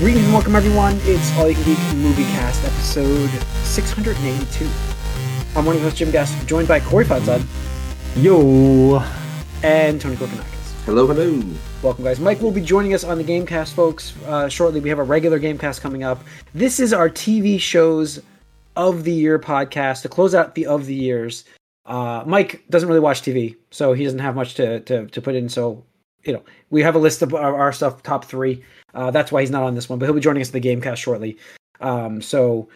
Greetings and welcome, everyone. It's All You Can Geek Movie Cast, episode 682. I'm one of your hosts, Jim Guest, joined by Corey Fadsad Yo. and Tony Korkanakis. Hello, hello. Welcome, guys. Mike will be joining us on the Gamecast, folks. Uh, shortly, we have a regular Gamecast coming up. This is our TV shows of the year podcast to close out the of the years. Uh, Mike doesn't really watch TV, so he doesn't have much to, to, to put in. So, you know, we have a list of our, stuff, top three. Uh, that's why he's not on this one, but he'll be joining us in the Gamecast shortly. Um, so,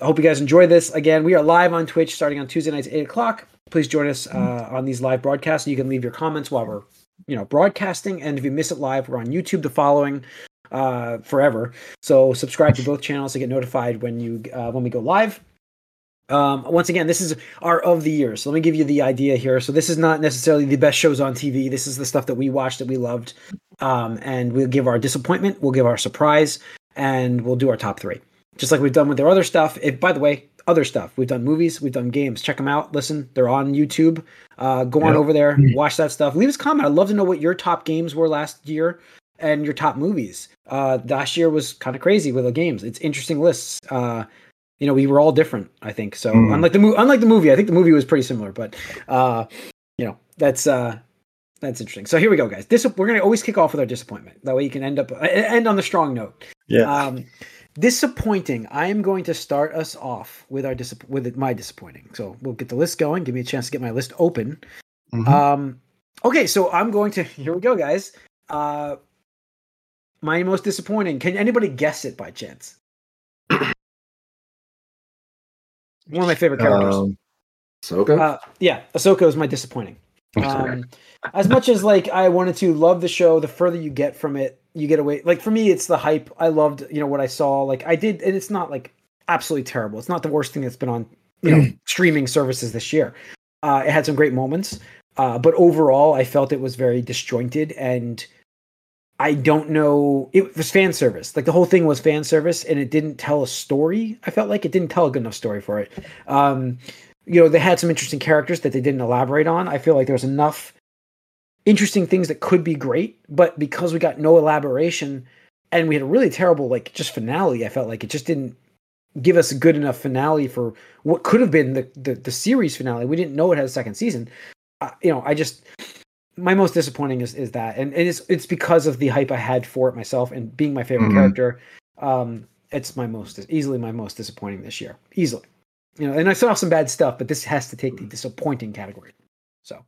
I hope you guys enjoy this. Again, we are live on Twitch starting on Tuesday nights, 8 o'clock. Please join us uh, on these live broadcasts. You can leave your comments while we're you know broadcasting and if you miss it live we're on youtube the following uh forever so subscribe to both channels to get notified when you uh, when we go live um once again this is our of the year. So let me give you the idea here. So this is not necessarily the best shows on tv this is the stuff that we watched that we loved. Um and we'll give our disappointment we'll give our surprise and we'll do our top three. Just like we've done with their other stuff. If by the way other stuff. We've done movies we've done games. Check them out. Listen they're on youtube. Uh, go on over there, watch that stuff. Leave us a comment. I'd love to know what your top games were last year and your top movies. Uh, last year was kind of crazy with the games. It's interesting lists. Uh, you know, we were all different. I think so. Mm. Unlike the movie, unlike the movie, I think the movie was pretty similar. But uh, you know, that's uh, that's interesting. So here we go, guys. Dis- we're gonna always kick off with our disappointment. That way, you can end up end on the strong note. Yeah. Um, disappointing. I am going to start us off with our dis- with my disappointing. So we'll get the list going. Give me a chance to get my list open. Mhm. Um, okay, so I'm going to here we go, guys. Uh, my most disappointing. Can anybody guess it by chance? One of my favorite characters. Um, Soka? Uh, yeah, Ahsoka is my disappointing. Um, as much as like I wanted to love the show, the further you get from it, you get away. Like for me, it's the hype. I loved, you know, what I saw. Like I did, and it's not like absolutely terrible. It's not the worst thing that's been on, you know, streaming services this year. Uh, it had some great moments, uh, but overall, I felt it was very disjointed, and I don't know. It was fan service. Like the whole thing was fan service, and it didn't tell a story. I felt like it didn't tell a good enough story for it. Um, you know, they had some interesting characters that they didn't elaborate on. I feel like there was enough interesting things that could be great, but because we got no elaboration and we had a really terrible like just finale, I felt like it just didn't give us a good enough finale for what could have been the the, the series finale. We didn't know it had a second season. Uh, you know, I just my most disappointing is is that, and, and it's it's because of the hype I had for it myself and being my favorite Mhm. character. Um, it's my most easily my most disappointing this year, easily. You know, and I saw some bad stuff, but this has to take the disappointing category. So,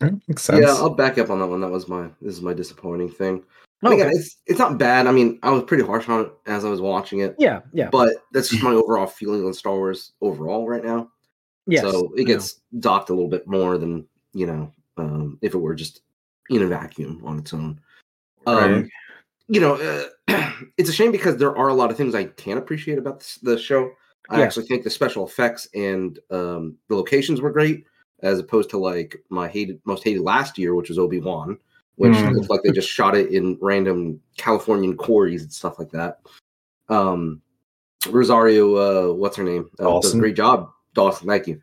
yeah, makes sense. yeah, I'll back up on that one. That was my this is my disappointing thing. And Okay. Again, it's it's not bad. I mean, I was pretty harsh on it as I was watching it, yeah, yeah, but that's just my overall feeling on Star Wars overall right now. Yeah. so it gets docked a little bit more than you know um, if it were just in a vacuum on its own. Um, Right. You know, uh, it's a shame because there are a lot of things I can appreciate about this, the show. I Yeah. actually think the special effects and um, the locations were great, as opposed to like my hated, most hated last year, which was Obi Wan, which Mm. looks like they just shot it in random Californian quarries and stuff like that. Um, Rosario, uh, what's her name? Uh, does a great job. Dawson, thank you.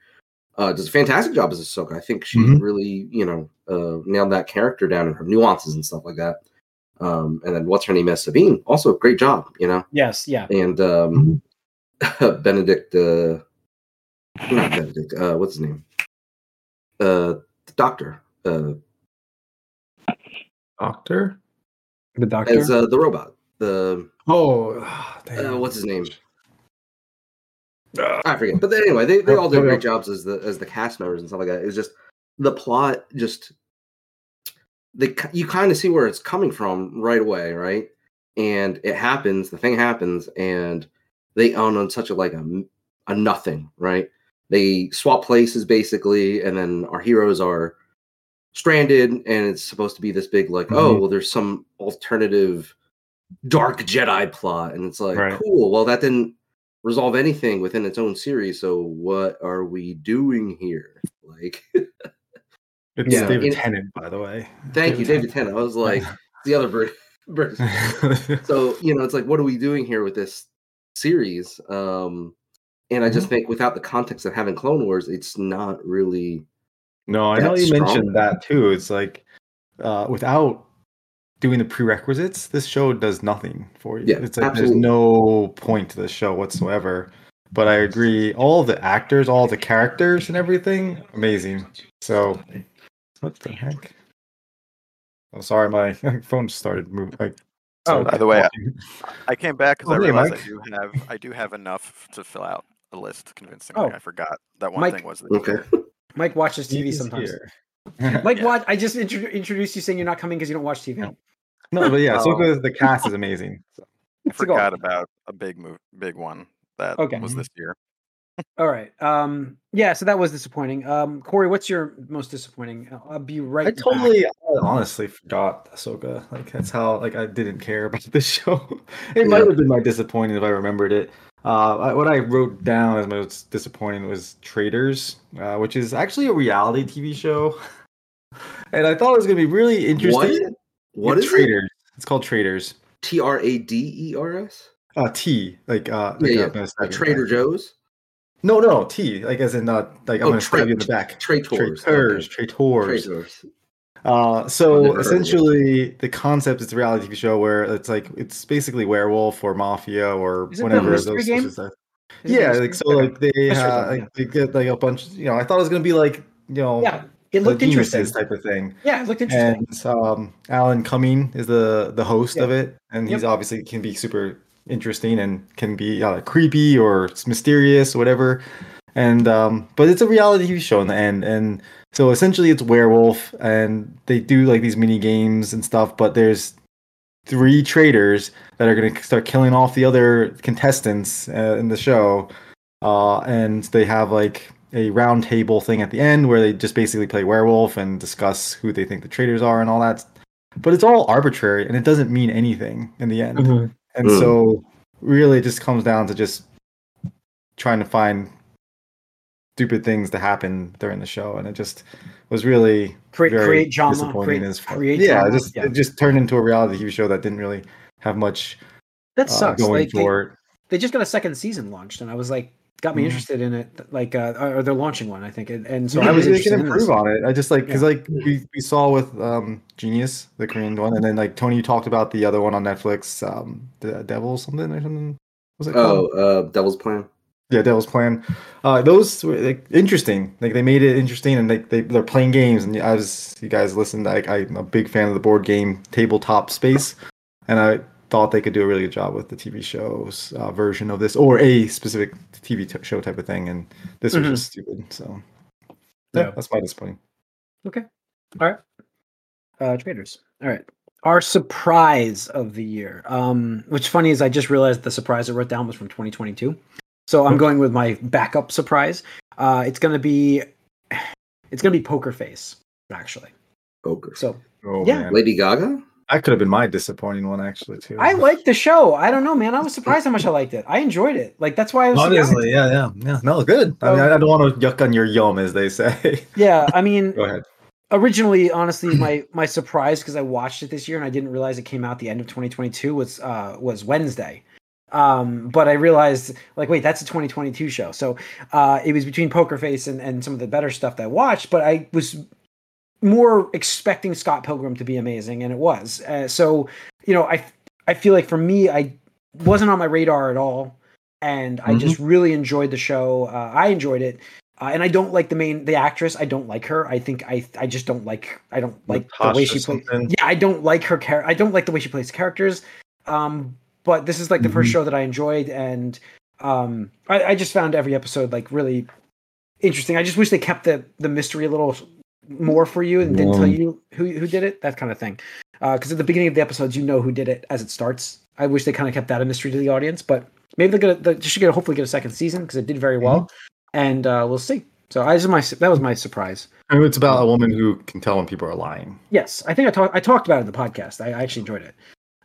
Uh, does a fantastic job as Ahsoka. I think she Mhm. really, you know, uh, nailed that character down and her nuances and stuff like that. Um, and then what's her name as Sabine, also great job, you know. yes, yeah, And um, Benedict, uh, not Benedict, uh, what's his name? Uh, the doctor, uh, Doctor. the doctor. as uh, the robot. The Oh, uh, what's his name? I forget. But then, anyway, they, they all did great jobs as the as the cast members and stuff like that. It was just the plot just the you kind of see where it's coming from right away, right? And it happens, the thing happens, and they own on such a like a, a nothing, right? They swap places basically, and then our heroes are stranded, and it's supposed to be this big like, oh Mhm. well, there's some alternative dark Jedi plot, and it's like, Right. cool. Well, that didn't resolve anything within its own series. So what are we doing here? Like, It's Yeah. David In- Tennant, by the way. thank you, David Tennant. I was like, the other bird. bird. So you know, it's like, what are we doing here with this series? Um, and I just Mm-hmm. think without the context of having Clone Wars, it's not really no, I know you strong. mentioned that too. It's like uh, without doing the prerequisites, this show does nothing for you. Yeah, it's like absolutely. there's no point to the show whatsoever. But I agree, all the actors, all the characters, and everything, amazing. So, what the heck? Oh, sorry, my phone started moving. Like, Oh, by the way, talking. I came back because Oh, I hey, realized Mike. I do have I do have enough to fill out a list convincingly. Oh. I forgot that one Mike- thing was the Okay. Mike watches TV sometimes. here. Mike, Yeah. watch. I just intro- introduced you saying you're not coming because you don't watch TV. No. no, but yeah, Oh. Ahsoka, the cast is amazing. So. I It's a goal. forgot about a big move, big one that Okay. was this year. All right. Um. Yeah. So that was disappointing. Um. Corey, what's your most disappointing? I'll- I'll be right. I back. totally, I honestly forgot Ahsoka. Like that's how like I didn't care about this show. it might have been my disappointing if I remembered it. Uh, what I wrote down as most disappointing was Traitors, uh, which is actually a reality TV show, and I thought it was gonna be really interesting. What? What Yeah, is Traders? It's called Traitors. it? T R A D E R S? Uh, T like uh, like Yeah, yeah. Like you in the Trader. Joe's? No, no, T like as in uh, like I'm Oh, gonna stab you in the back. Traitors. Traitors, Okay. traitors. Traitors. Uh, so never heard of it. essentially, the concept is a reality TV show where it's like it's basically werewolf or mafia or Is it the whatever mystery those game? sorts of stuff. Is it Yeah, like so, like they Mystery uh, game, like they get like a bunch. You know, I thought it was gonna be like you know, Yeah. It the looked interesting. geniuses type of thing. Yeah, it looked interesting. And um, Alan Cumming is the the host Yeah. of it, and he's obviously can be super interesting and can be uh, creepy or mysterious, or whatever. And um, but it's a reality TV show in the end, and so essentially it's werewolf, and they do like these mini games and stuff. But there's three traitors that are going to start killing off the other contestants uh, in the show, uh, and they have like a round table thing at the end where they just basically play werewolf and discuss who they think the traitors are and all that. But it's all arbitrary and it doesn't mean anything in the end. Mhm. And Mm. so really it just comes down to just trying to find stupid things to happen during the show and it just was really Create, very create drama. disappointing Create, as far- create yeah, drama. it just it just turned into a reality TV show that didn't really have much that uh, sucks. going Like they, for it. they just got a second season launched, and I was like, got me Mhm. interested in it. Like, uh, or they're launching one, I think, and, and so Yeah, I was maybe they can improve this. on it. I just like because like we, we saw with um Genius, the Korean one, and then like Tony, you talked about the other one on Netflix, um, the Devil something or something. What was it called? Oh, uh, Devil's Plan. Yeah, Devil's Plan. Uh, those were like, interesting. Like they made it interesting, and they, they they're playing games. And I was you guys listened. Like I'm a big fan of the board game tabletop space, and I thought they could do a really good job with the TV shows uh, version of this, or a specific TV t- show type of thing. And this was Mhm. just stupid. So yeah, Yeah. that's my disappointing. Okay. All right. Uh, traitors. All right. Our surprise of the year. Um, what's funny is I just realized the surprise I wrote down was from 2022. So I'm going with my backup surprise. Uh, it's gonna be, it's gonna be Poker Face, actually. Poker. So Oh Yeah. man, Lady Gaga? that could have been my disappointing one actually too. I liked the show. I don't know, man. I was surprised how much I liked it. I enjoyed it. Like that's why I was. Obviously, yeah, yeah, yeah. No, good. I mean. I I don't want to yuck on your yum, as they say. Yeah, I mean, Go ahead. originally honestly my my surprise because i watched it this year and i didn't realize it came out the end of 2022 was uh was wednesday um but i realized like wait that's a 2022 show so uh it was between poker face and, and some of the better stuff that i watched but i was more expecting scott pilgrim to be amazing and it was uh, so you know i i feel like for me i wasn't on my radar at all and i Mhm. just really enjoyed the show uh, i enjoyed it uh, and I don't like the main the actress. I don't like her. I think I I just don't like I don't like the way she plays. Yeah, I don't like her char- I don't like the way she plays characters. Um, but this is like the first Mhm. show that I enjoyed, and um, I, I just found every episode like really interesting. I just wish they kept the the mystery a little more for you and didn't tell you who who did it. That kind of thing. Because at the beginning of the episodes, you know who did it as it starts. I wish they kind of kept that a mystery to the audience, but maybe they're gonna they should get hopefully get a second season because it did very well, and uh, we'll see. So I is my that was my surprise. And It's about a woman who can tell when people are lying. Yes, I think I talked I talked about it in the podcast. I, I actually enjoyed it.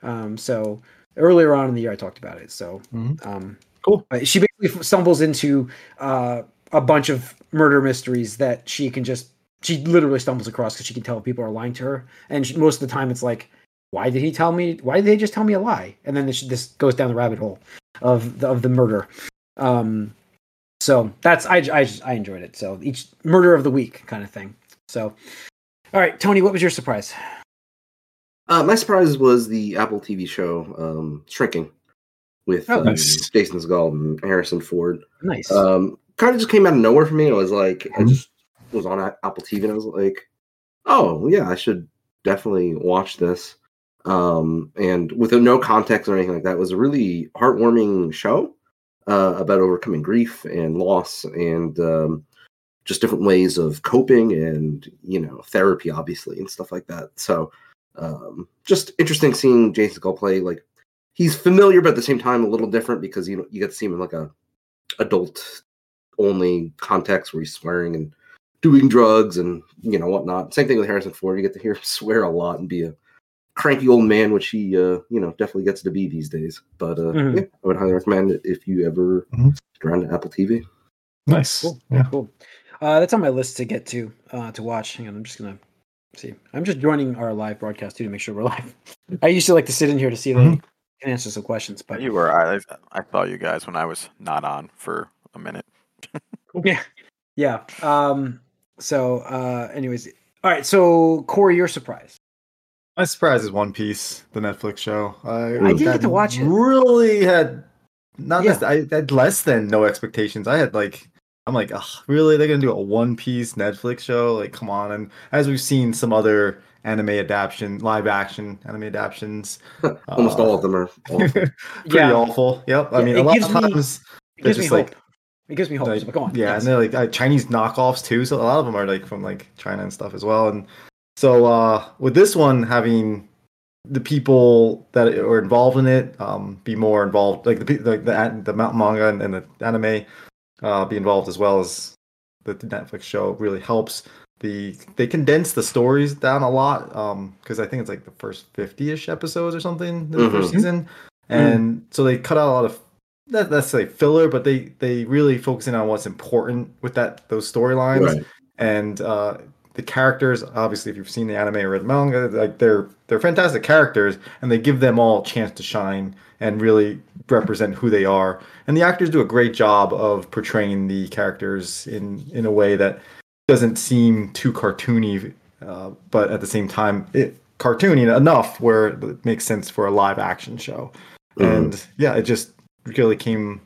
Um, so earlier on in the year, I talked about it. So Mhm. um, Cool. She basically stumbles into uh, a bunch of murder mysteries that she can just she literally stumbles across because she can tell people are lying to her, and she, most of the time it's like, why did he tell me? Why did they just tell me a lie? And then this, this goes down the rabbit hole of the, of the murder. Um, so that's I, I I enjoyed it. So each murder of the week kind of thing. So, all right, Tony, what was your surprise? Uh, my surprise was the Apple TV show um, Shrinking with Oh, um, nice. Jason Segel and Harrison Ford. Nice. Um, kind of just came out of nowhere for me. It was like I Mhm. just was on Apple TV and I was like, oh yeah, I should definitely watch this. Um, and with no context or anything like that, it was a really heartwarming show uh, about overcoming grief and loss and um, just different ways of coping and you know therapy, obviously, and stuff like that. So um, just interesting seeing Jason Segel play like he's familiar but at the same time a little different because you know you get to see him in like a adult only context where he's swearing and doing drugs and you know whatnot. Same thing with Harrison Ford. You get to hear him swear a lot and be a cranky old man, which he uh, you know definitely gets to be these days. But uh, Mhm. yeah, I would highly recommend it if you ever Mhm. get around to Apple TV. Nice. Cool. Yeah. Cool. Uh, that's on my list to get to uh, to watch. Hang on, I'm just gonna see. I'm just joining our live broadcast too to make sure we're live. I used to like to sit in here to see if they Mhm. can answer some questions, but You were. I, I saw you guys when I was not on for a minute. yeah, yeah. Um. So, uh, anyways, all right. So, Corey, you're surprised. My surprise is One Piece, the Netflix show. I, I did get to watch it. Really had not. Yeah. nec- I had less than no expectations. I had like. I'm like, Ugh, really? They're gonna do a One Piece Netflix show? Like, come on! And as we've seen some other anime adaptation, live action anime adaptations, Almost uh, all of them are. Awful. pretty Yeah. awful. Yep. I Yeah, mean, it a lot gives of me- times It they're gives me just hope. like it gives me hope. like, so, but go on. Yeah, Yes. and they're like uh, Chinese knockoffs too. So a lot of them are like from like China and stuff as well. And so uh, with this one having the people that are involved in it um, be more involved, like the like the an- the mountain manga and, and the anime uh, be involved as well as the, the Netflix show really helps. The they condense the stories down a lot because I think it's like the first fifty ish episodes or something in the first Mhm. season, and so they cut out a lot of that, that's like filler, but they they really focus in on what's important with that those storylines Right. and uh, the characters. Obviously, if you've seen the anime or read manga, like they're they're fantastic characters, and they give them all a chance to shine and really represent who they are. And the actors do a great job of portraying the characters in in a way that doesn't seem too cartoony, uh, but at the same time, it cartoony enough where it makes sense for a live action show. Mhm. And yeah, it just really came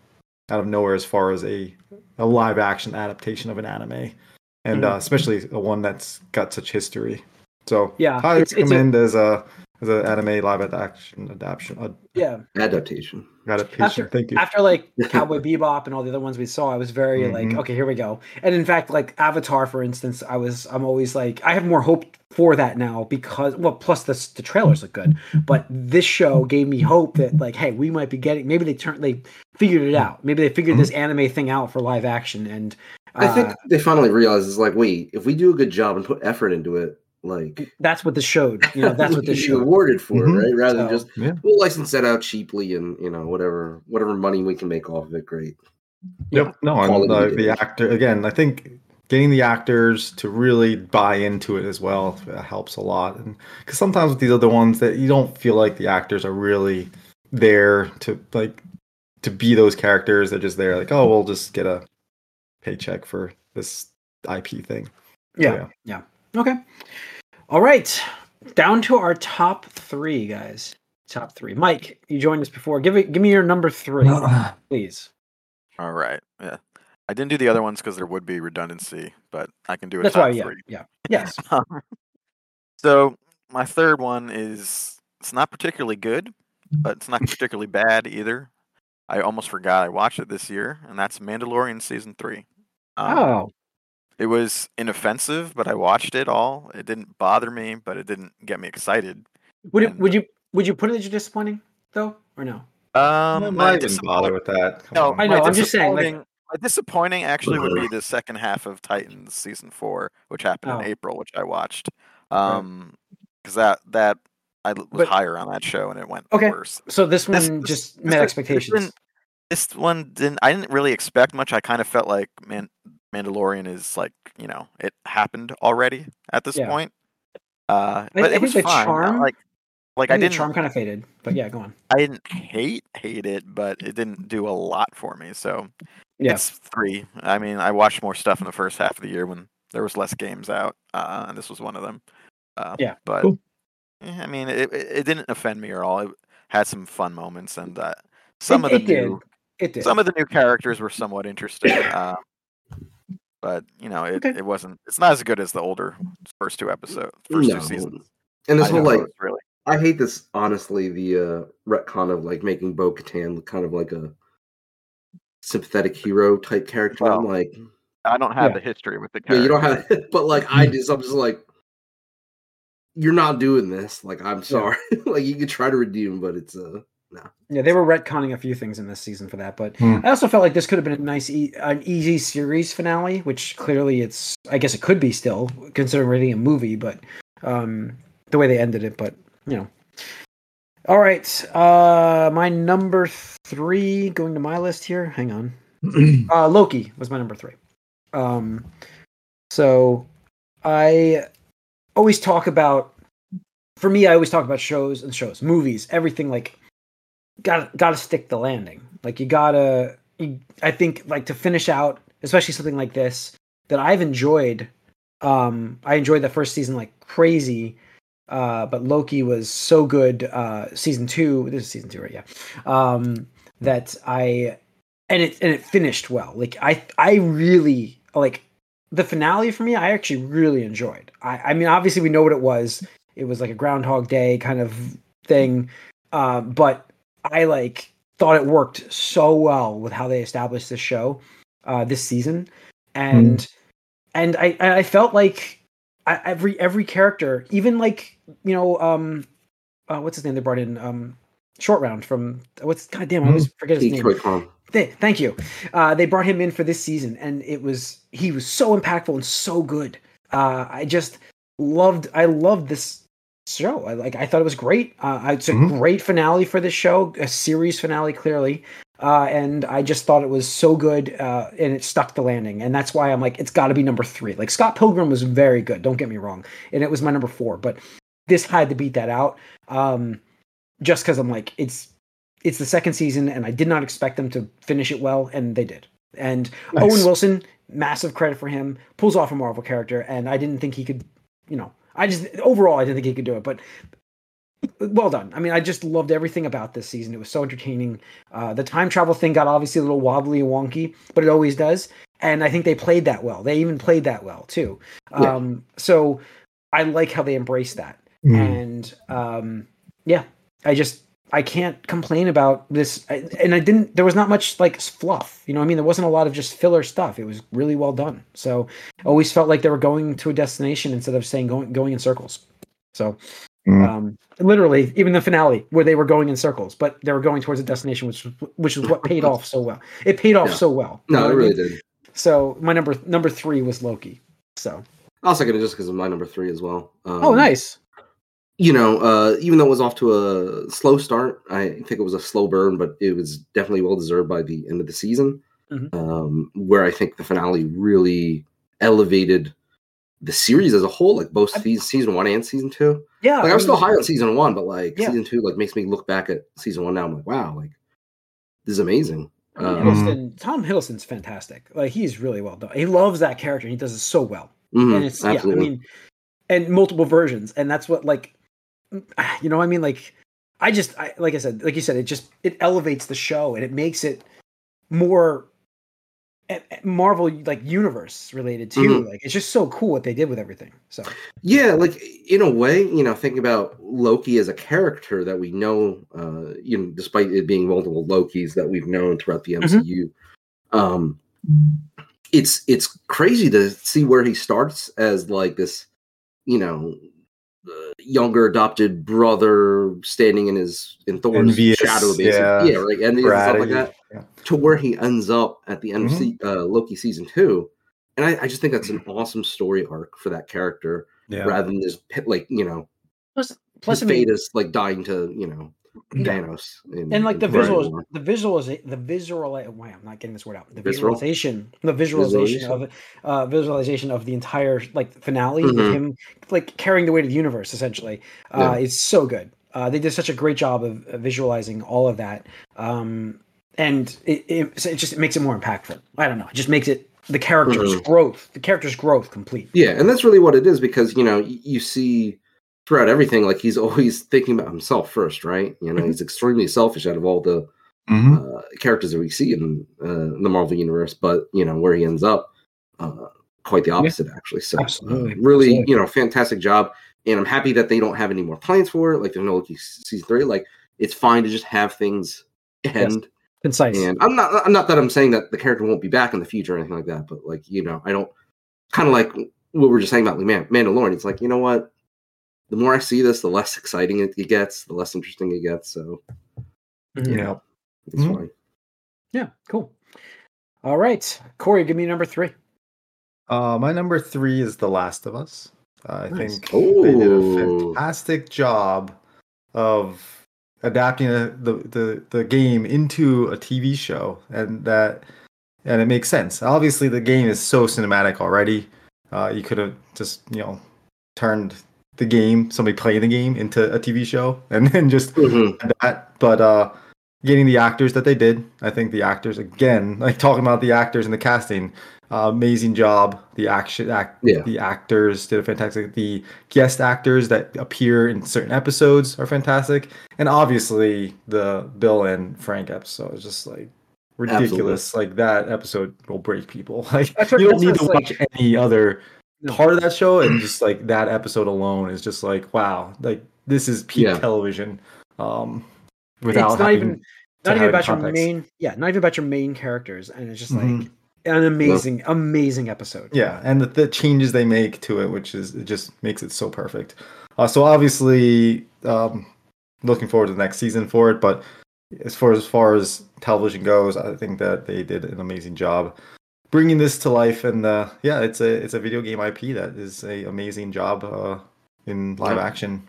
out of nowhere as far as a a live action adaptation of an anime, and uh, especially a one that's got such history. So Yeah, highly it's- it's a- recommend as a as an anime live action adaptation. Uh, yeah. Adaptation. adaptation. After- Thank you. After like Cowboy Bebop and all the other ones we saw, I was very like, Mhm. okay, here we go. And in fact, like Avatar, for instance, I was, I'm always like, I have more hope for that now because, well, plus the the trailers look good, but this show gave me hope that like, hey, we might be getting. Maybe they turned, they figured it out. Maybe they figured this anime thing out for live action, and I think uh, they finally realized it's like, wait, if we do a good job and put effort into it, like that's what this showed. You know, that's what we this should be showed. awarded for, Mhm. right? Rather than just Yeah. we'll license that out cheaply and you know whatever whatever money we can make off of it. Great. Yep. No, and Quality uh, the actor again. I think getting the actors to really buy into it as well uh, helps a lot. And because sometimes with these other ones that you don't feel like the actors are really there to like to be those characters. They're just there like, oh, we'll just get a paycheck for this IP thing. So, Yeah. Yeah. Okay. All right. Down to our top three, guys. Top three. Mike, you joined us before. Give it. Give me your number three, please. All right. Yeah. I didn't do the other ones because there would be redundancy, but I can do a That's top why. Yeah. three. Yeah. Yes. Um, so my third one is it's not particularly good, but it's not particularly bad either. I almost forgot I watched it this year, and that's Mandalorian season three. Um, oh. It was inoffensive, but I watched it all. It didn't bother me, but it didn't get me excited. Would it, and- Would you? Would you put it as disappointing though, or no? Um, I didn't bother with that. Come no, on. I know. I'm just saying, like- disappointing- my disappointing actually would be the second half of Titans season four, which happened Oh. in April, which I watched. Um, because that that I l- was But- higher on that show and it went Okay. worse. So this one This- this- just this met this expectations. didn't- This one didn't. I didn't really expect much. I kind of felt like Man, Mandalorian is like you know it happened already at this Yeah. point. Uh, I- but I it was the fine. charm- Like, like I, I, didn't. charm kind of faded, but yeah, go on. I didn't hate hate it, but it didn't do a lot for me. So Yeah. it's three. I mean, I watched more stuff in the first half of the year when there was less games out, uh, and this was one of them. Uh, Yeah, but cool. I mean, it, it didn't offend me at all. It had some fun moments, and uh, some It- of the new It did. some of the new characters were somewhat interesting. Uh, but you know, it, Okay. it wasn't. It's not as good as the older first two episodes, first No. two seasons. And this whole like really. I hate this honestly, the uh retcon of like making Bo Katan look kind of like a sympathetic hero type character. I'm like I don't have Yeah. the history with the yeah, you don't have but like I just I'm just like you're not doing this. Like I'm sorry. like you could try to redeem, but it's uh Yeah, they were retconning a few things in this season for that, but Hmm. I also felt like this could have been a nice, e- an easy series finale, which clearly it's. I guess it could be still considering reading a movie, but um, the way they ended it. But you know, all right. Uh, my number three going to my list here. Hang on. Uh, Loki was my number three. Um, so I always talk about. For me, I always talk about shows and shows, movies, everything like got got to stick the landing. Like you gotta. You, I think like to finish out, especially something like this that I've enjoyed. Um, I enjoyed the first season like crazy. Uh, but Loki was so good. Uh, season two. This is season two, right? Yeah. Um, that I and it and it finished well. Like I I really like the finale for me. I actually really enjoyed. I I mean, obviously we know what it was. It was like a Groundhog Day kind of thing, uh, but I like thought it worked so well with how they established this show uh, this season, and and I I felt like I, every every character, even like you know um, uh, what's his name they brought in um short round from what's goddamn I always forget his name. Detroit Con. Th- thank you. Uh, they brought him in for this season, and it was he was so impactful and so good. Uh, I just loved. I loved this show. I like. I thought it was great. Uh, it's a Mhm. great finale for this show, a series finale, clearly. Uh, and I just thought it was so good, uh, and it stuck the landing, and that's why I'm like, it's got to be number three. Like Scott Pilgrim was very good. Don't get me wrong, and it was my number four, but this had to beat that out. Um, just because I'm like, it's it's the second season, and I did not expect them to finish it well, and they did. And Nice. Owen Wilson, massive credit for him, pulls off a Marvel character, and I didn't think he could, you know, I just overall I didn't think he could do it, but well done. I mean, I just loved everything about this season. It was so entertaining. Uh, the time travel thing got obviously a little wobbly and wonky, but it always does. And I think they played that well. They even played that well too. Yeah. Um, so I like how they embrace that Mm. and um yeah i just i can't complain about this I, and i didn't there was not much like fluff you know what i mean there wasn't a lot of just filler stuff it was really well done so I always felt like they were going to a destination instead of saying going going in circles so Mm. um literally even the finale where they were going in circles but they were going towards a destination which which is what paid off so well it paid off Yeah. so well No, it I really did. so my number number three was loki so I'll second it just because of my number three as well. Um, oh nice you know, uh, even though it was off to a slow start, I think it was a slow burn, but it was definitely well deserved by the end of the season, Mhm. um, where I think the finale really elevated the series as a whole, like both I- season, one and season two. yeah Like I I'm still high on season one, but like Yeah. season two, like makes me look back at season one now. I'm like, wow, like this is amazing. I mean, Um, Hiddleston, Tom Hiddleston's fantastic. Like he's really well done. He loves that character. and He does it so well. mhm, and it's absolutely. yeah. I mean, and multiple versions, and that's what like, you know, what I mean, like, I just, I like I said, like you said, it just it elevates the show and it makes it more eh, eh, Marvel like universe related too. Mhm. Like it's just so cool what they did with everything. So Yeah, like in a way, you know, thinking about Loki as a character that we know, uh, you know, despite it being multiple Lokis that we've known throughout the. MCU, um, it's it's crazy to see where he starts as like this, you know, younger adopted brother standing in his in Thor's Envious, shadow, basically, yeah. yeah, right, and stuff like that yeah. to where he ends up at the end Mhm. of uh, Loki season two. And I, I just think that's an awesome story arc for that character, Yeah. rather than just pit- like you know, plus, plus I his mean, fate is like dying to you know Yeah. Thanos, in- and like the visuals, War. the visuals, the visual. Why I'm not getting this word out. The Visceral? visualization, the visualization of it, uh, visualization of the entire like finale Mhm. him like carrying the weight of the universe. Essentially, Yeah. uh, it's so good. Uh, they did such a great job of, of visualizing all of that, um, and it, it, it just makes it more impactful. I don't know. It just makes it the character's Mhm. growth, the character's growth complete. Yeah, and that's really what it is because you know you see throughout everything, like he's always thinking about himself first, right? You know, he's extremely selfish out of all the Mhm. uh, characters that we see in, uh, in the Marvel universe, but you know where he ends up, uh, quite the opposite actually. So, uh, Absolutely. really, Absolutely. you know, fantastic job, and I'm happy that they don't have any more plans for it. Like there's no Loki season three. Like it's fine to just have things end. Concise. And I'm not, I'm not that I'm saying that the character won't be back in the future or anything like that, but like you know, I don't kind of like what we were just saying about Man- Mandalorian. It's like you know what, the more I see this, the less exciting it gets, the less interesting it gets. So Mhm. Yeah. it's Mhm. fine. Yeah, cool. All right, Corey, give me number three. Uh, my number three is The Last of Us. I Nice. think they did a fantastic job of adapting a, the, the the game into a TV show, and that and it makes sense. Obviously, the game is so cinematic already. Uh, you could have just you know turned the game, somebody playing the game, into a TV show, and then just Mhm. that. But uh, getting the actors that they did, I think the actors again, like talking about the actors and the casting, uh, amazing job. The action, act, Yeah. the actors did a fantastic. The guest actors that appear in certain episodes are fantastic, and obviously the Bill and Frank episode is just like ridiculous. Like that episode will break people. Like you don't need to it's watch any other No. Part of that show, and just like that episode alone is just like wow, like this is peak Yeah. television. Um, without it's not having even not even have about your main yeah not even about your main characters and it's just like Mhm. an amazing amazing episode Yeah, and the, the changes they make to it, which is it just makes it so perfect. Uh, so obviously, um, looking forward to the next season for it. But as far as far as television goes, I think that they did an amazing job bringing this to life. And uh, yeah, it's a it's a video game IP that is a amazing job uh, in live Yeah. action.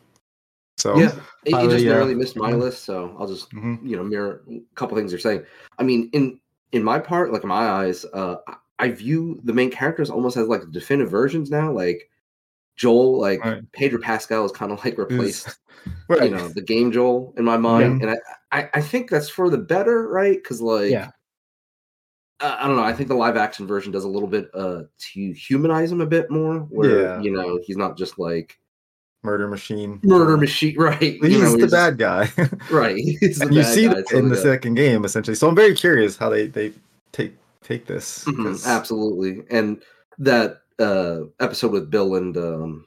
So Yeah, it, it just uh, narrowly missed my mhm. list, so I'll just mhm. you know mirror a couple things you're saying. I mean, in in my part, like in my eyes, uh, I- view the main characters almost as like definitive versions now. Like Joel, like Right. Pedro Pascal is kind of like replaced, Right. you know, the game Joel in my mind, and I, I I think that's for the better, right? Because like Yeah. I don't know. I think the live action version does a little bit uh to humanize him a bit more, where Yeah. you know he's not just like murder machine. murder machine, right? He's you know, the bad guy. right? He's and you see guy, that in the second game essentially. So I'm very curious how they they take take this. Mhm, 'cause- absolutely, and that uh episode with Bill and um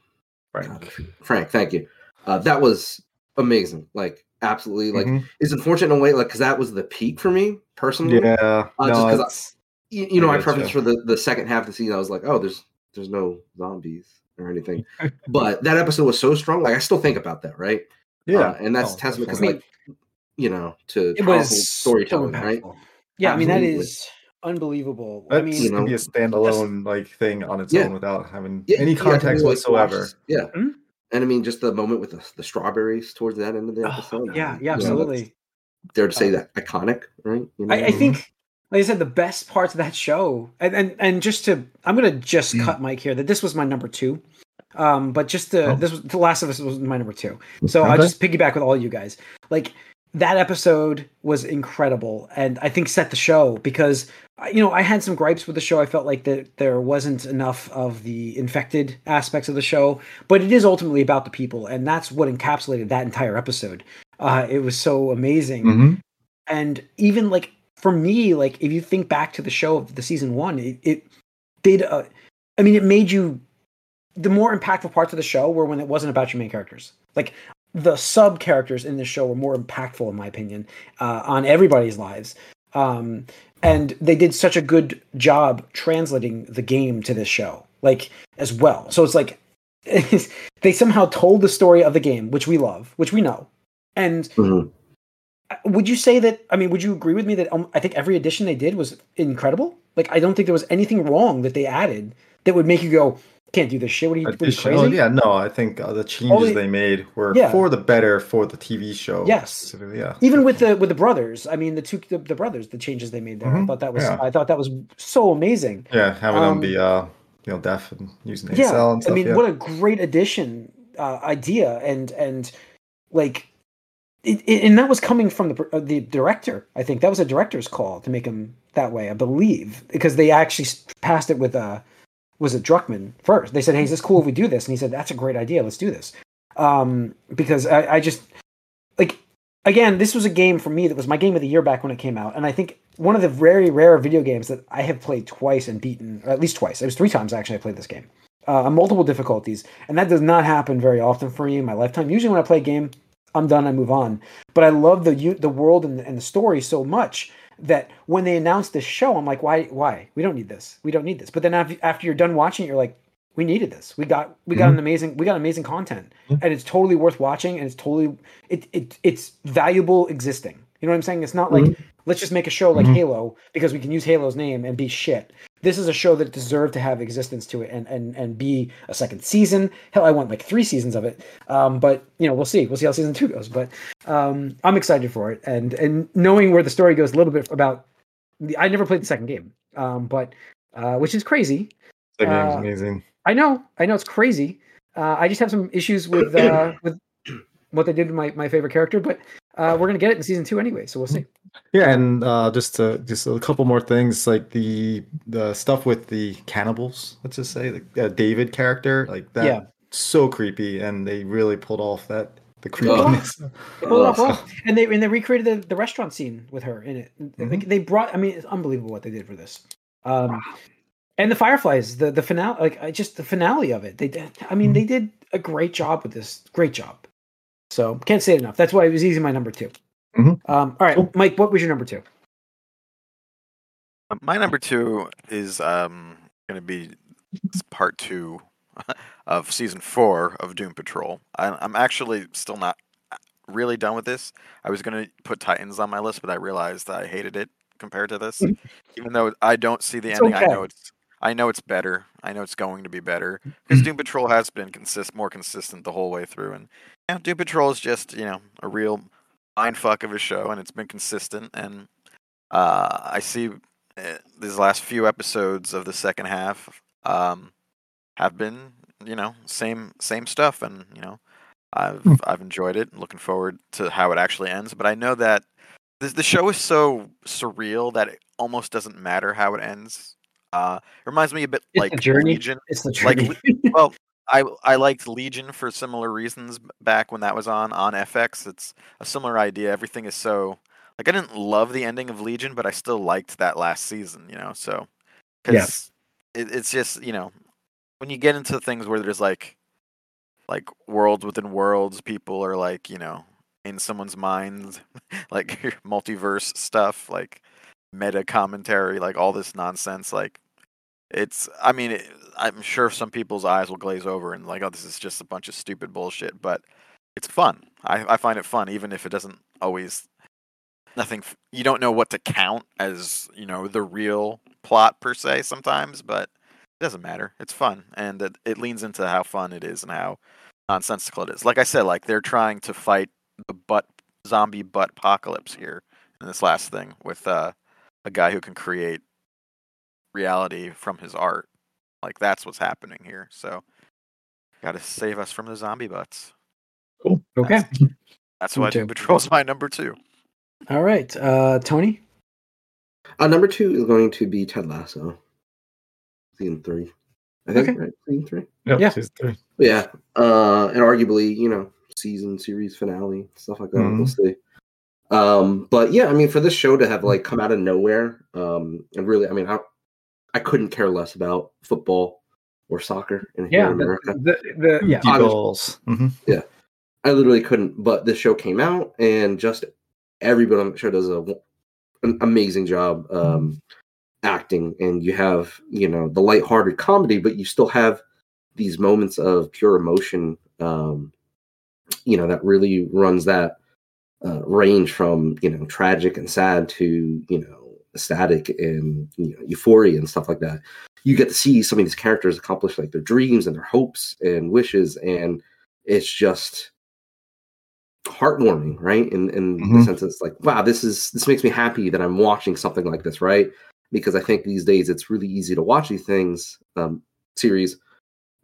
Frank. Frank, thank you. Uh, that was amazing. Like absolutely, like Mhm. it's unfortunate in a way, like because that was the peak for me personally. yeah, uh, no, just 'cause I- it's- you, you know, my getcha. preference for the the second half of the season, I was like, oh, there's there's no zombies or anything. but that episode was so strong. Like I still think about that, right? yeah, Uh, and that's Oh, testament because like you know to it was storytelling, so right? impactful. yeah i mean that is Absolutely. is unbelievable i That's mean you gonna know, be a standalone like thing on its Yeah. own without having Yeah, any yeah, I can context really whatsoever. watch- Yeah, Mhm. And I mean just the moment with the, the strawberries towards that end of the Oh, episode. yeah you yeah know, absolutely dare to say Uh, that iconic, right? You know? I, I think like i said the best parts of that show and and, and just to i'm gonna just Mm. cut mike here that this was my number two um but just the Oh. this was the last of us was my number two so i'll just piggyback with all you guys like that episode was incredible and i think set the show because you know i had some gripes with the show. I felt like that there wasn't enough of the infected aspects of the show but it is ultimately about the people and that's what encapsulated that entire episode. Uh it was so amazing. Mhm. and even like for me like if you think back to the show of the season one it, it did uh, i mean it made you the more impactful parts of the show were when it wasn't about your main characters. Like the sub characters in the show were more impactful in my opinion uh, on everybody's lives um, and they did such a good job translating the game to this show like as well. So it's like they somehow told the story of the game which we love which we know. And Mhm. would you say that i mean would you agree with me that um, i think every addition they did was incredible? Like i don't think there was anything wrong that they added that would make you go can't do this shit what are you, what are you crazy yeah, no, I think uh, the changes the- they made were Yeah. for the better for the TV show. Yes. yeah. even with the with the brothers i mean the two the, the brothers the changes they made there i Mhm, thought that was yeah. i thought that was so amazing yeah, having um, them be uh, you know, deaf and using ASL yeah and stuff. i mean yeah. what a great addition uh, idea and and like it, it- and that was coming from the uh, the director i think that was a director's call to make him that way i believe because they actually passed it with uh was it Druckmann first. They said hey is this cool if we do this? And he said that's a great idea. Let's do this. Um, because I, I just like again, this was a game for me that was my game of the year back when it came out, and I think one of the very rare video games that I have played twice and beaten, or at least twice. It was three times actually I played this game, uh, on multiple difficulties, and that does not happen very often for me in my lifetime. Usually, when I play a game, I'm done, I move on. But I love the the world and, and the story so much that when they announced this show, I'm like, why? Why? We don't need this. We don't need this. But then after, you're done watching it, you're like, we needed this. We got we got mm-hmm. an amazing we got amazing content, mm-hmm. and it's totally worth watching, and it's totally it, it it's valuable existing. You know what I'm saying? It's not like mm-hmm. let's just make a show like mm-hmm. Halo because we can use Halo's name and be shit. This is a show that deserved to have existence to it and and and be a second season. Hell, I want like three seasons of it. Um, but you know, we'll see. We'll see how season two goes. But um, I'm excited for it, and and knowing where the story goes a little bit about. The, I never played the second game, um, but uh, which is crazy. The game's uh, amazing I know, I know, it's crazy. Uh, I just have some issues with uh, with what they did to my, my favorite character, but uh, we're gonna get it in season two anyway, so we'll see. Yeah, and uh, just to, just a couple more things, like the the stuff with the cannibals. Let's just say the uh, David character, like that, yeah. so creepy, and they really pulled off that the creepiness. Oh. and they and they recreated the, the restaurant scene with her in it. Mm-hmm. Like they brought, I mean, it's unbelievable what they did for this. Um, and the Fireflies, the the finale, like just the finale of it. They did. I mean, mm-hmm. they did a great job with this. Great job. So can't say it enough. That's why it was easy. My number 2 mm-hmm. Um, all right, cool. Mike. What was your number two? Uh, my number two is um, going to be part two of season four of Doom Patrol. I, I'm actually still not uh, really done with this. I was going to put Titans on my list, but I realized I hated it compared to this. Even though I don't see the it's ending, okay. I know it's I know it's better. I know it's going to be better because mm-hmm. Doom Patrol has been consist more consistent the whole way through, and yeah, Doom Patrol is just you know a real mind fuck of a show, and it's been consistent. And uh, I see uh, these last few episodes of the second half um, have been you know same same stuff, and you know I've mm. I've enjoyed it. Looking forward to how it actually ends, but I know that the show is so surreal that it almost doesn't matter how it ends uh, it reminds me a bit it's like journey. Legion. It's the journey. Like, well, I I liked Legion for similar reasons back when that was on on FX. It's a similar idea. Everything is so like I didn't love the ending of Legion, but I still liked that last season. You know, so because yeah. it, it's just you know when you get into things where there's like like worlds within worlds, people are like you know in someone's mind, like multiverse stuff, like meta commentary, like all this nonsense. Like it's, I mean, it, I'm sure some people's eyes will glaze over and like, oh, this is just a bunch of stupid bullshit. But it's fun. I, I find it fun, even if it doesn't always nothing. You don't know what to count as you know the real plot per se sometimes, but it doesn't matter. It's fun, and it, it leans into how fun it is and how nonsensical it is. Like I said, like they're trying to fight the butt zombie butt apocalypse here in this last thing with uh a guy who can create reality from his art. Like that's what's happening here. So got to save us from the zombie butts. Cool. Okay. That's, that's why Doom Patrol's my number two. All right, uh, Tony. Uh, number two is going to be Ted Lasso, season three. I think okay. right, season three. Yep, yeah, season three. Yeah, uh, and arguably, you know, season series finale stuff like that. Mm-hmm. We'll see. Um, but yeah, I mean, for this show to have like come out of nowhere, um, and really, I mean, I, I couldn't care less about football or soccer in, yeah, in America. The, the, yeah, balls. Mm-hmm. Yeah, I literally couldn't. But this show came out, and just everybody on the show does a, an amazing job um, acting, and you have you know the lighthearted comedy, but you still have these moments of pure emotion. Um, you know that really runs that uh, range from you know tragic and sad to you know ecstatic and you know, euphoria and stuff like that. You get to see some of these characters accomplish like their dreams and their hopes and wishes, and it's just heartwarming, right? In in mm-hmm. the sense it's like, wow, this is this makes me happy that I'm watching something like this, right? Because I think these days it's really easy to watch these things, um, series,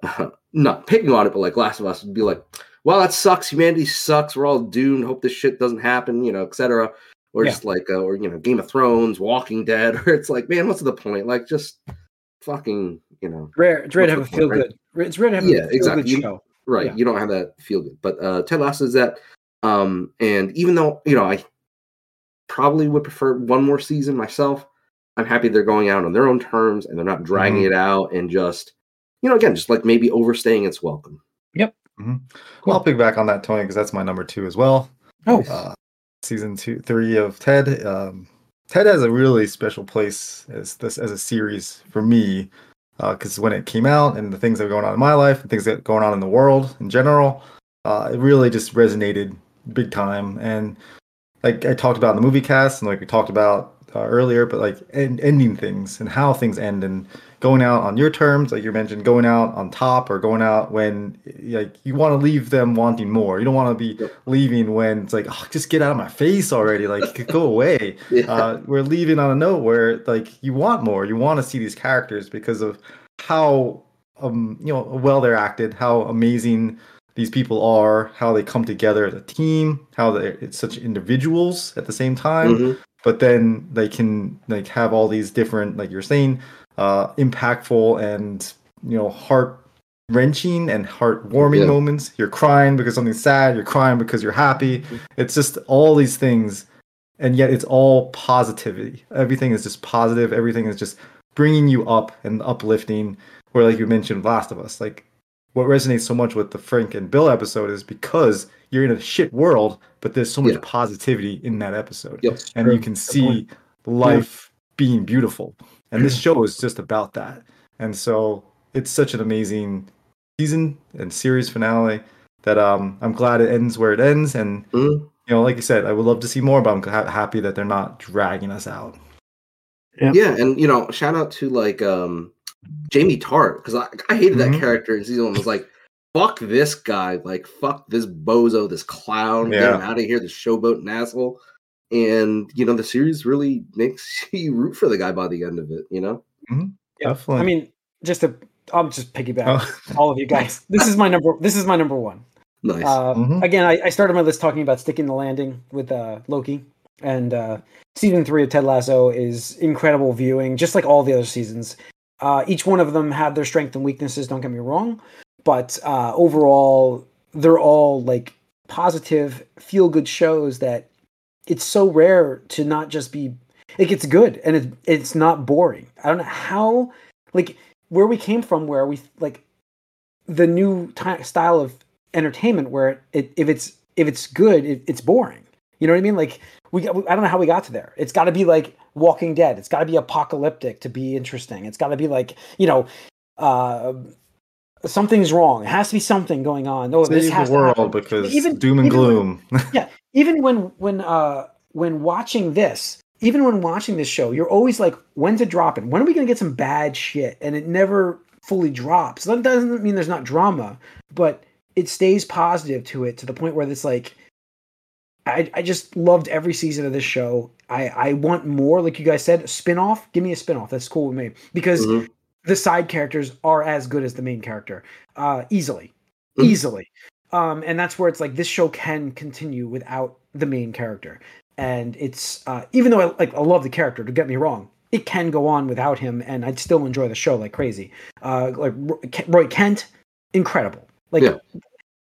uh, not picking on it, but like Last of Us would be like, well, that sucks. Humanity sucks. We're all doomed. Hope this shit doesn't happen, you know, etc. Or yeah. just like, uh, or you know, Game of Thrones, Walking Dead, or it's like, man, what's the point? Like, just fucking, you know, rare. It's rare to have a feel good. Right? It's rare to have yeah, a feel exactly. good show. right. Yeah. You don't have that feel good. But uh, Ted Lasso is that. Um, and even though you know I probably would prefer one more season myself, I'm happy they're going out on their own terms and they're not dragging Mm-hmm. it out and just you know again just like maybe overstaying its welcome. Yep. Well, I'll piggyback on that, Tony, because that's my number two as well. Oh, uh, season two, three of Ted. Um, Ted has a really special place as this as a series for me, because when it came out and the things that were going on in my life and things that going on in the world in general, uh, it really just resonated big time. And like I talked about in the movie cast, and like we talked about uh, earlier, but like en- ending things and how things end and going out on your terms, like you mentioned, going out on top or going out when like you want to leave them wanting more. You don't want to be Yep. leaving when it's like, oh, just get out of my face already. Like, go away. Yeah. Uh, we're leaving on a note where like you want more. You want to see these characters because of how um you know well they're acted, how amazing these people are, how they come together as a team, how they it's such individuals at the same time Mhm. but then they can like have all these different like you're saying uh impactful and you know heart wrenching and heartwarming Yeah. moments you're crying because something's sad you're crying because you're happy it's just all these things and yet it's all positivity everything is just positive everything is just bringing you up and uplifting where like you mentioned last of us like what resonates so much with the frank and bill episode is because you're in a shit world but there's so much Yeah. positivity in that episode Yep. and True. you can see life being beautiful. And this show is just about that. And so it's such an amazing season and series finale that um I'm glad it ends where it ends. And Mhm. you know, like you said, I would love to see more, but I'm ha- happy that they're not dragging us out. Yeah. Yeah, and you know, shout out to like um Jamie Tartt because I, I hated Mhm. that character in season one. Was like, fuck this guy, like fuck this bozo, this clown, get him out of here, this showboat and asshole. And you know, the series really makes you root for the guy by the end of it. You know, Yeah. Definitely. I mean, just to I'll just piggyback Oh. all of you guys. This is my number. This is my number one. nice. Uh, Mhm. Again, I, I started my list talking about sticking the landing with uh, Loki, and uh, season three of Ted Lasso is incredible viewing, just like all the other seasons. Uh, each one of them had their strengths and weaknesses. Don't get me wrong, but uh, overall, they're all like positive, feel good shows that it's so rare to not just be like it's good and it's it's not boring. I don't know how like where we came from, where we like the new ty style of entertainment where it, if it's if it's good it, it's boring. You know what i mean? Like we got, i don't know how we got to there. It's got to be like walking dead. It's got to be apocalyptic to be interesting. It's got to be like you know uh something's wrong. It has to be something going on. Oh this Save has the world because Even- doom and even gloom. yeah even when when uh when watching this even when watching this show you're always like when's it dropping when are we gonna get some bad shit and it never fully drops that doesn't mean there's not drama but it stays positive to it to the point where it's like I, I just loved every season of this show. I, I want more, like you guys said, a spin-off. Give me a spin-off. That's cool with me. Because Mhm. the side characters are as good as the main character. Uh easily. Mhm. Easily. Um, and that's where it's like this show can continue without the main character. And it's uh even though I like I love the character, to get me wrong, it can go on without him and I'd still enjoy the show like crazy. Uh like Roy Kent, incredible. Like Yeah.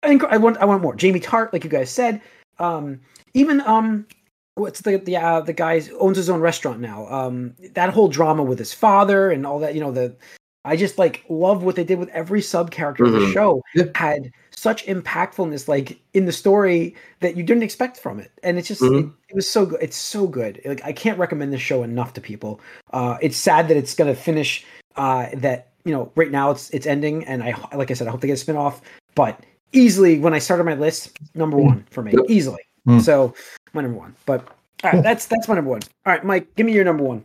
I, want I want more. Jamie Tartt, like you guys said. Um even um what's the the uh, the guy owns his own restaurant now. Um that whole drama with his father and all that, you know, the I just like love what they did with every sub character of the Mhm. show Yeah. had such impactfulness like in the story that you didn't expect from it. And it's just it, Mhm. it was so good. It's so good. Like I can't recommend this show enough to people. Uh it's sad that it's going to finish uh that you know, right now it's it's ending and I like I said I hope they get a spin-off, but easily when I started my list, number 1 for me. Yep. Easily. Hmm. So, my number 1. But all right, that's that's my number 1. All right, Mike, give me your number 1.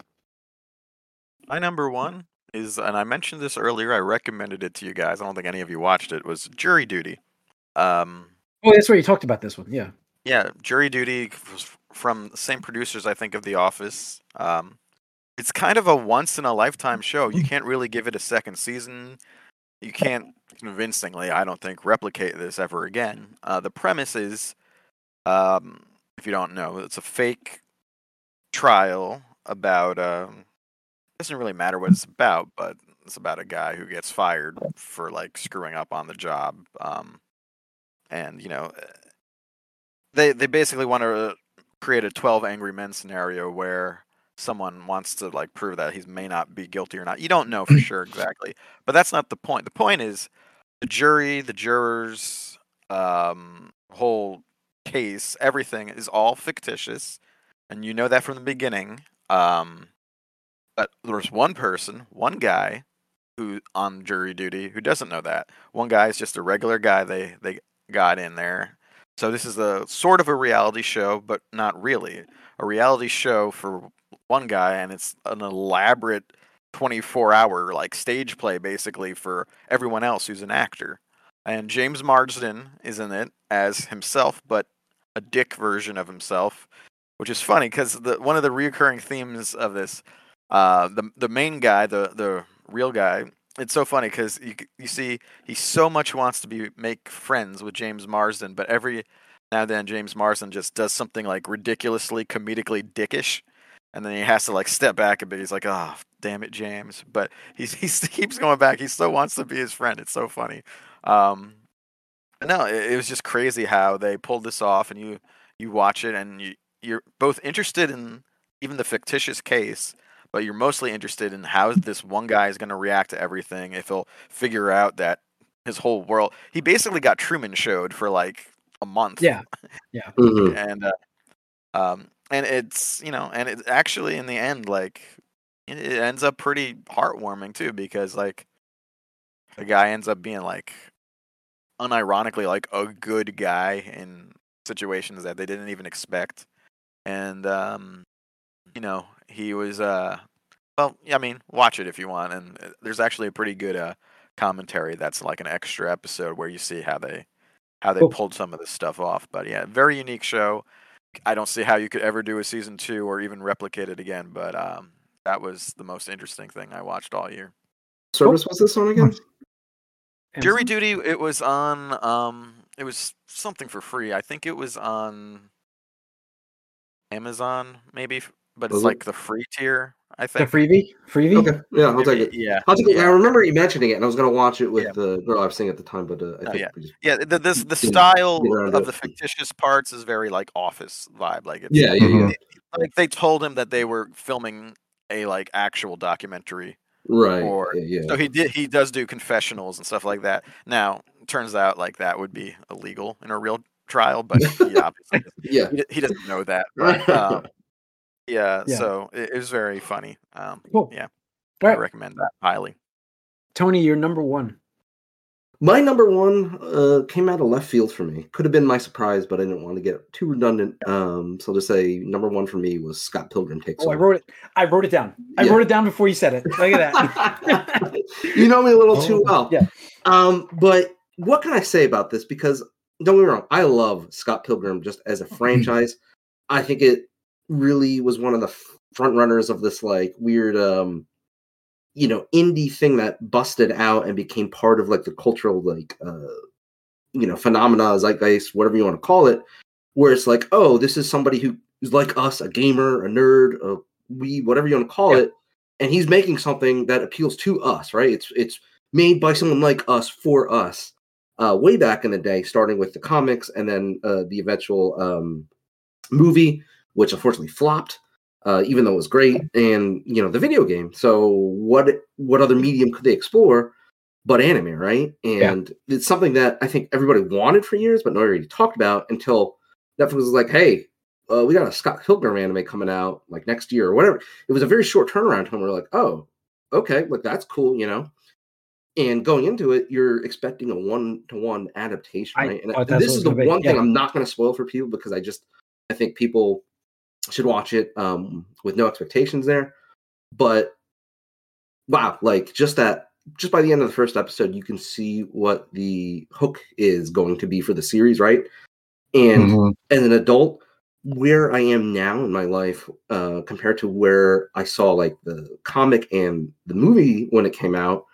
My number one is, and I mentioned this earlier. I recommended it to you guys. I don't think any of you watched it. Was Jury Duty. Um, Oh, that's where you talked about this one. Yeah. yeah, Jury Duty was from the same producers, I think, of The Office. Um, it's kind of a once in a lifetime show. You can't really give it a second season. You can't convincingly, I don't think, replicate this ever again. Uh, the premise is, um, if you don't know, it's a fake trial about. Um, doesn't really matter what it's about, but it's about a guy who gets fired for like screwing up on the job. Um, and you know, they they basically want to create a twelve angry men scenario where someone wants to like prove that he may not be guilty or not. You don't know for sure exactly, but that's not the point. The point is the jury, the jurors, um, whole case, everything is all fictitious, and you know that from the beginning. Um, but there's one person, one guy, who on jury duty who doesn't know that. One guy is just a regular guy they they got in there. So this is a sort of a reality show, but not really a reality show for one guy, and it's an elaborate 24 hour like stage play basically for everyone else who's an actor. And James Marsden is in it as himself, but a dick version of himself, which is funny because the one of the recurring themes of this, uh, the the main guy, the the real guy, it's so funny because you you see he so much wants to be make friends with James Marsden, but every now and then James Marsden just does something like ridiculously comedically dickish, and then he has to like step back a bit. He's like, "Oh, damn it, James!" But he's he keeps going back. He still wants to be his friend. It's so funny. Um, no, it, it was just crazy how they pulled this off, and you you watch it, and you you're both interested in even the fictitious case, but you're mostly interested in how this one guy is going to react to everything. If he'll figure out that his whole world, he basically got Truman showed for like a month. Yeah, yeah, Mhm. and uh, um, and it's you know, and it actually in the end, like it, it ends up pretty heartwarming too, because like the guy ends up being like unironically like a good guy in situations that they didn't even expect, and um, you know, he was uh, well, I mean, watch it if you want, and uh, there's actually a pretty good uh commentary that's like an extra episode where you see how they how they Cool. pulled some of this stuff off. But yeah, very unique show. I don't see how you could ever do a season two or even replicate it again. But um, that was the most interesting thing I watched all year. Service was this on again? Jury duty. It was on. Um, it was something for free. I think it was on Amazon, maybe, f- but it's it? like the free tier. I think the think. freebie, freebie. Okay, yeah, I'll take it. Yeah. I'll take it. Yeah. I remember you mentioning it, and I was gonna watch it with Yeah. the girl I was seeing at the time, but uh, I Oh, think yeah. just Yeah, the this the style get around to of the fictitious parts is very like office vibe. Like it's yeah, yeah, yeah. like they told him that they were filming a like actual documentary. right. Or- yeah, yeah. So he did he does do confessionals and stuff like that. Now, turns out like that would be illegal in a real trial, but he obviously yeah. he, he doesn't know that. But, um, yeah, Yeah. so it, it was very funny. Um, Cool. yeah, All I right, recommend that highly. Tony, you're number one. My number one uh, came out of left field for me. Could have been my surprise, but I didn't want to get too redundant. Um, so to say, number one for me was Scott Pilgrim takes. Oh, I wrote it. I wrote it down. I Yeah. wrote it down before you said it. Look at that. you know me a little too Oh, well. yeah. Um, but what can I say about this? Because don't get me wrong, I love Scott Pilgrim just as a franchise. I think it really was one of the front runners of this like weird um you know indie thing that busted out and became part of like the cultural like uh you know phenomena zeitgeist whatever you want to call it where it's like oh this is somebody who is like us a gamer a nerd a we whatever you want to call Yeah. it and he's making something that appeals to us right it's it's made by someone like us for us uh way back in the day starting with the comics and then uh the eventual um movie which unfortunately flopped uh, even though it was great, and you know the video game. So what what other medium could they explore but anime, right? And it's something that I think everybody wanted for years, but nobody really talked about until Netflix was like, "Hey, uh, we got a Scott Pilgrim anime coming out like next year or whatever." It was a very short turnaround time. We're like, "Oh, okay, like that's cool," you know. And going into it, you're expecting a one to one adaptation, I right? And thought this is the was gonna be, one thing yeah. I'm not going to spoil for people because I just I think people should watch it um, with no expectations there. But wow, like just that, just by the end of the first episode, you can see what the hook is going to be for the series, right? And Mhm. as an adult, where I am now in my life uh, compared to where I saw like the comic and the movie when it came out,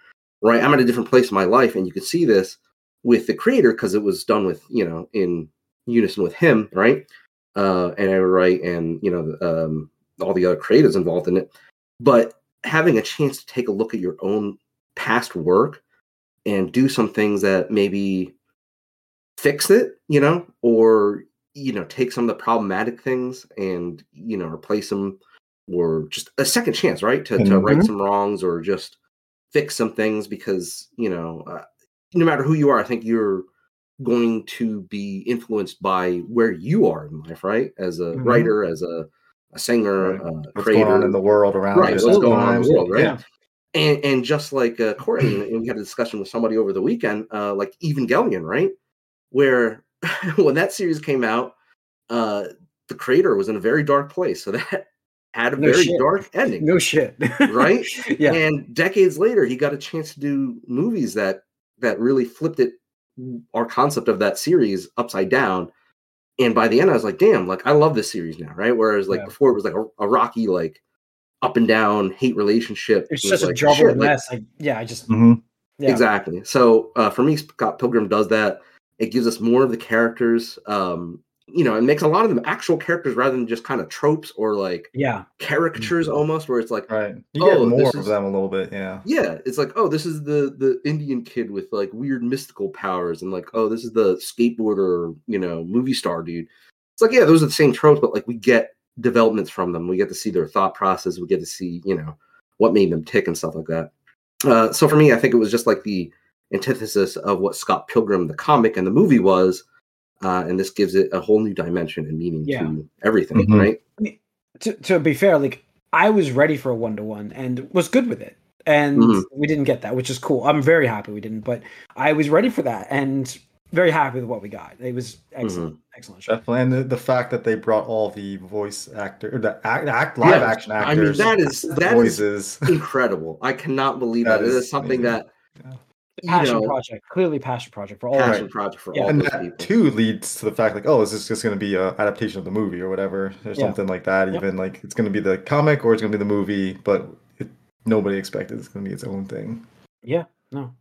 right? I'm at a different place in my life, and you can see this with the creator because it was done with you know in unison with him, right? Uh, and I Wright and you know um, all the other creatives involved in it, but having a chance to take a look at your own past work and do some things that maybe fix it, you know, or you know, take some of the problematic things and you know replace them, or just a second chance, right, to, to Mhm. right some wrongs or just fix some things because you know, uh, no matter who you are, I think you're going to be influenced by where you are in life, right? As a Mhm. writer, as a a singer, Right. uh, What's creator, going on in the world around Right, what's going on in the world, right? Yeah. and and just like uh, Corey, and we had a discussion with somebody over the weekend, uh, like Evangelion, right? Where when that series came out, uh, the creator was in a very dark place, so that had a No very shit. dark ending, No shit. right? yeah. And decades later, he got a chance to do movies that that really flipped it, our concept of that series upside down. And by the end, I was like, "Damn! Like I love this series now, right?" Whereas like Yeah. before, it was like a, a rocky, like up and down hate relationship. It's It was just a like, jumbled shit, like, mess. Like, yeah, I just Mhm. yeah. Exactly. So uh, for me, Scott Pilgrim does that. It gives us more of the characters. Um, you know, it makes a lot of them actual characters rather than just kind of tropes or like Yeah. caricatures almost, where it's like, Right. You Oh, get more this of is- them a little bit, yeah. yeah, it's like, oh, this is the the Indian kid with like weird mystical powers, and like, oh, this is the skateboarder, you know, movie star dude. It's like, yeah, those are the same tropes, but like we get developments from them. We get to see their thought process. We get to see, you know, what made them tick and stuff like that. Uh, so for me, I think it was just like the antithesis of what Scott Pilgrim, the comic and the movie was, uh, and this gives it a whole new dimension and meaning Yeah. to everything, Mhm. right? To, to be fair, like I was ready for a one to one and was good with it. And Mhm. we didn't get that, which is cool. I'm very happy we didn't, but I was ready for that and very happy with what we got. It was excellent, excellent show. Definitely. And the, the fact that they brought all the voice actor the act, act live Yeah, action I mean, that is that is voices. incredible. I cannot believe that. That It is is something amazing. that Passion know- project, clearly passion project for all passion of project for Yeah. all and those that people. too leads to the fact like, oh, is this just going to be a adaptation of the movie or whatever, or Yeah. something like that? Yep. Even like it's going to be the comic or it's going to be the movie, but it, nobody expected it's going to be its own thing. Yeah, no.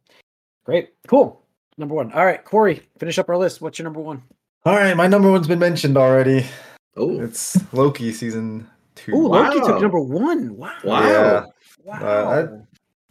Great. Cool. Number one. All right, Corey, finish up our list. What's your number one? All right, my number one's been mentioned already. Oh, It's Loki season two. Oh, Loki Wow. took number one. Wow. Wow. Yeah. Wow. Uh,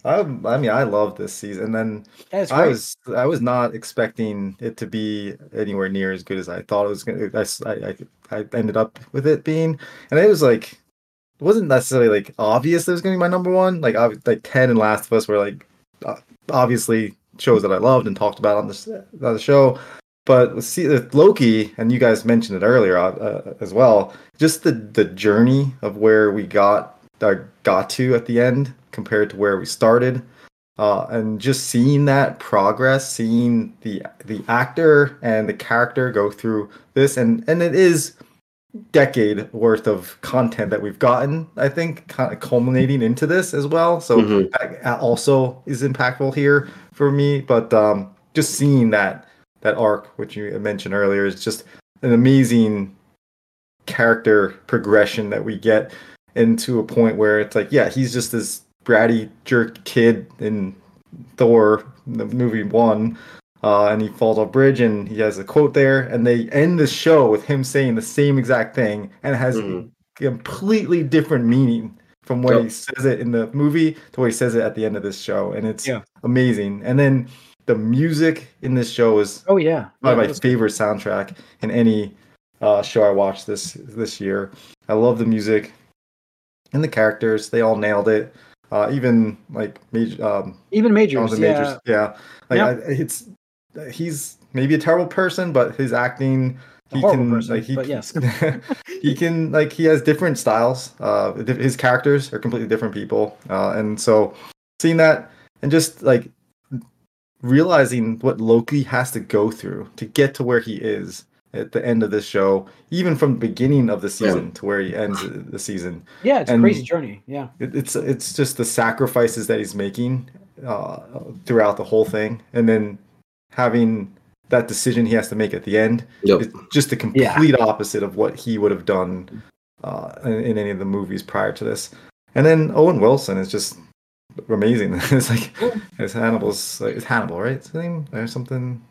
I, I mean, I love this season. And then I was I was not expecting it to be anywhere near as good as I thought it was gonna. I, I ended up with it being, and it was like it wasn't necessarily like obvious that it was gonna be my number one. Like ob- like Ted and Last of Us were like uh, obviously shows that I loved and talked about on this on the show. But see with Loki, and you guys mentioned it earlier uh, uh, as well. Just the the journey of where we got uh, got to at the end compared to where we started uh, and just seeing that progress, seeing the the actor and the character go through this, and and it is decade worth of content that we've gotten. I think kind of culminating into this as well. So Mhm. that also is impactful here for me. But um, just seeing that that arc, which you mentioned earlier, is just an amazing character progression that we get into a point where it's like, yeah, he's just this bratty jerk kid in Thor, the movie one, uh, and he falls off a bridge and he has a quote there, and they end the show with him saying the same exact thing, and it has Mhm. a completely different meaning from what Yep. he says it in the movie to what he says it at the end of this show, and it's Yeah. amazing. And then the music in this show is Oh yeah. probably Yeah, my that's- favorite soundtrack in any uh, show I watched this this year. I love the music and the characters; they all nailed it. Uh, even like major, um, Even Majors. Yeah. Majors, yeah, like Yeah. I, it's he's maybe a terrible person, but his acting. A He can person, like he yes. he can like he has different styles. Uh, his characters are completely different people, uh, and so seeing that and just like realizing what Loki has to go through to get to where he is at the end of this show, even from the beginning of the season to where he ends the season. Yeah, it's a crazy journey. Yeah. It, it's it's just the sacrifices that he's making uh, throughout the whole thing, and then having that decision he has to make at the end Yep. is just the complete opposite of what he would have done uh, in, in any of the movies prior to this. And then Owen Wilson is just amazing. it's like it's Hannibal's like it's Hannibal, right? It's his name or something.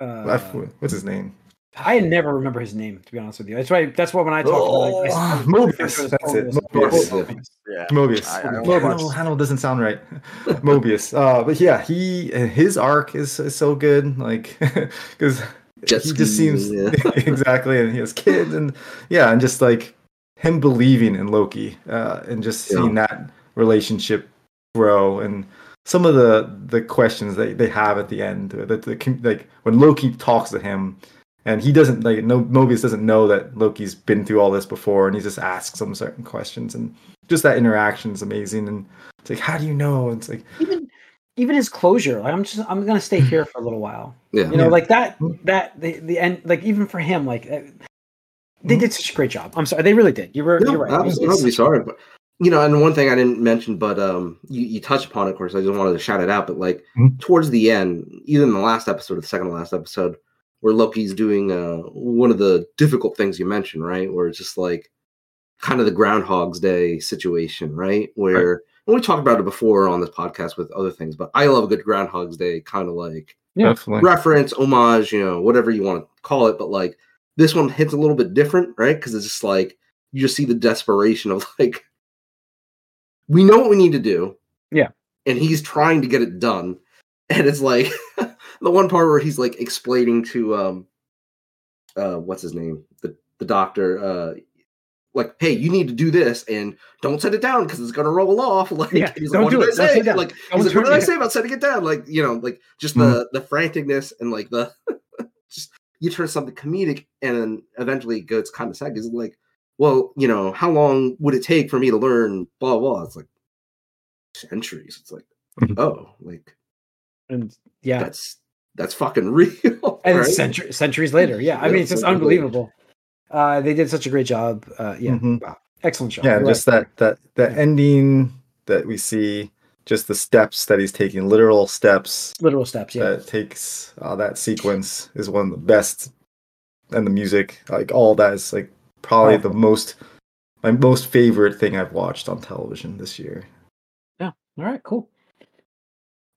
Uh, What's his name? I never remember his name to be honest with you. That's why. That's why when I talk about it, I, I, Oh, Mobius, that's it, Mobius. Mobius. Yeah. Mobius. I- I Mobius. watched- Hannibal, Hannibal doesn't sound right. Mobius. Uh, but yeah, he his arc is, is so good. Like because Jet he just seems yeah. exactly, and he has kids, and yeah, and just like him believing in Loki, uh, and just Yeah. seeing that relationship grow, and some of the the questions that they have at the end, that the like when Loki talks to him, and he doesn't like no Mobius doesn't know that Loki's been through all this before, and he just asks him certain questions, and just that interaction is amazing, and it's like how do you know? It's like even even his closure. Like I'm just I'm gonna stay here for a little while. Yeah. You know, Yeah. like that that the the end. Like even for him, like uh, they did such a great job. I'm sorry, they really did. You were No, you're right. I was, I It's- was sorry, but you know, and one thing I didn't mention, but um, you, you touched upon it, of course. I just wanted to shout it out, but like Mhm. towards the end, even in the last episode or the second to last episode, where Loki's doing uh one of the difficult things you mentioned, right? Where it's just like kind of the Groundhog's Day situation, right? Where and we talked about it before on this podcast with other things, but I love a good Groundhog's Day kind of like Yeah. reference, homage, you know, whatever you want to call it. But like this one hits a little bit different, right? Because it's just like you just see the desperation of like, we know what we need to do. Yeah. And he's trying to get it done. And it's like the one part where he's like explaining to um uh what's his name? The the doctor, uh like, hey, you need to do this and don't set it down because it's gonna roll off. Like, Yeah, he's don't like, do what it. did I say? Like, like, what did I say about setting it down? Like, you know, like just Mhm. the the franticness and like the just you turn something comedic and then eventually it goes kind of sad because like, well, you know, how long would it take for me to learn blah blah? It's like centuries. It's like, Mhm. oh, like and yeah, that's that's fucking real. and right? century, centuries later. Yeah, I mean it's just unbelievable. Uh, they did such a great job. Uh, yeah, Mhm. wow. excellent job. yeah You're just right. that that the Yeah. ending that we see just the steps that he's taking literal steps literal steps. Yeah, that takes uh, that sequence is one of the best and the music like all that is like probably the most my most favorite thing i've watched on television this year Yeah. All right, cool.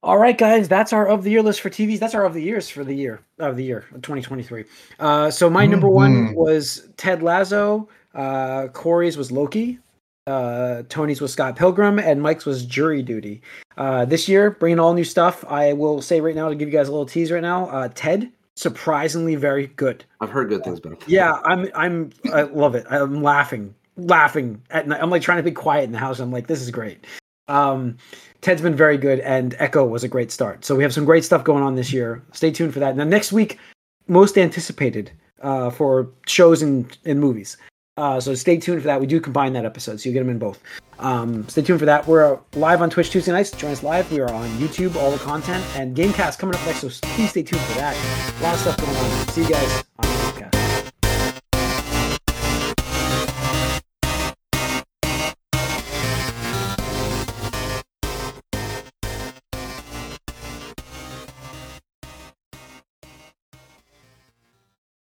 All right, guys, that's our of the year list for TVs. That's our of the years for the year of the year 2023. Uh, so my number one was Ted Lasso. Uh, Corey's was Loki. Uh, Tony's was Scott Pilgrim, and Mike's was Jury Duty. Uh, this year, bringing all new stuff. I will say right now to give you guys a little tease right now. Uh, Ted, surprisingly very good. I've heard good things about. Yeah, I'm I'm I love it. I'm laughing, laughing at night. I'm like trying to be quiet in the house. I'm like, this is great. Um, Ted's been very good, and Echo was a great start. So we have some great stuff going on this year. Stay tuned for that. Now next week, most anticipated uh, for shows and, and movies. Uh, so stay tuned for that. We do combine that episode, so you get them in both. Um, stay tuned for that. We're live on Twitch Tuesday nights. Join us live. We are on YouTube, all the content, and Gamecast coming up next. So please stay tuned for that. A lot of stuff going on. See you guys.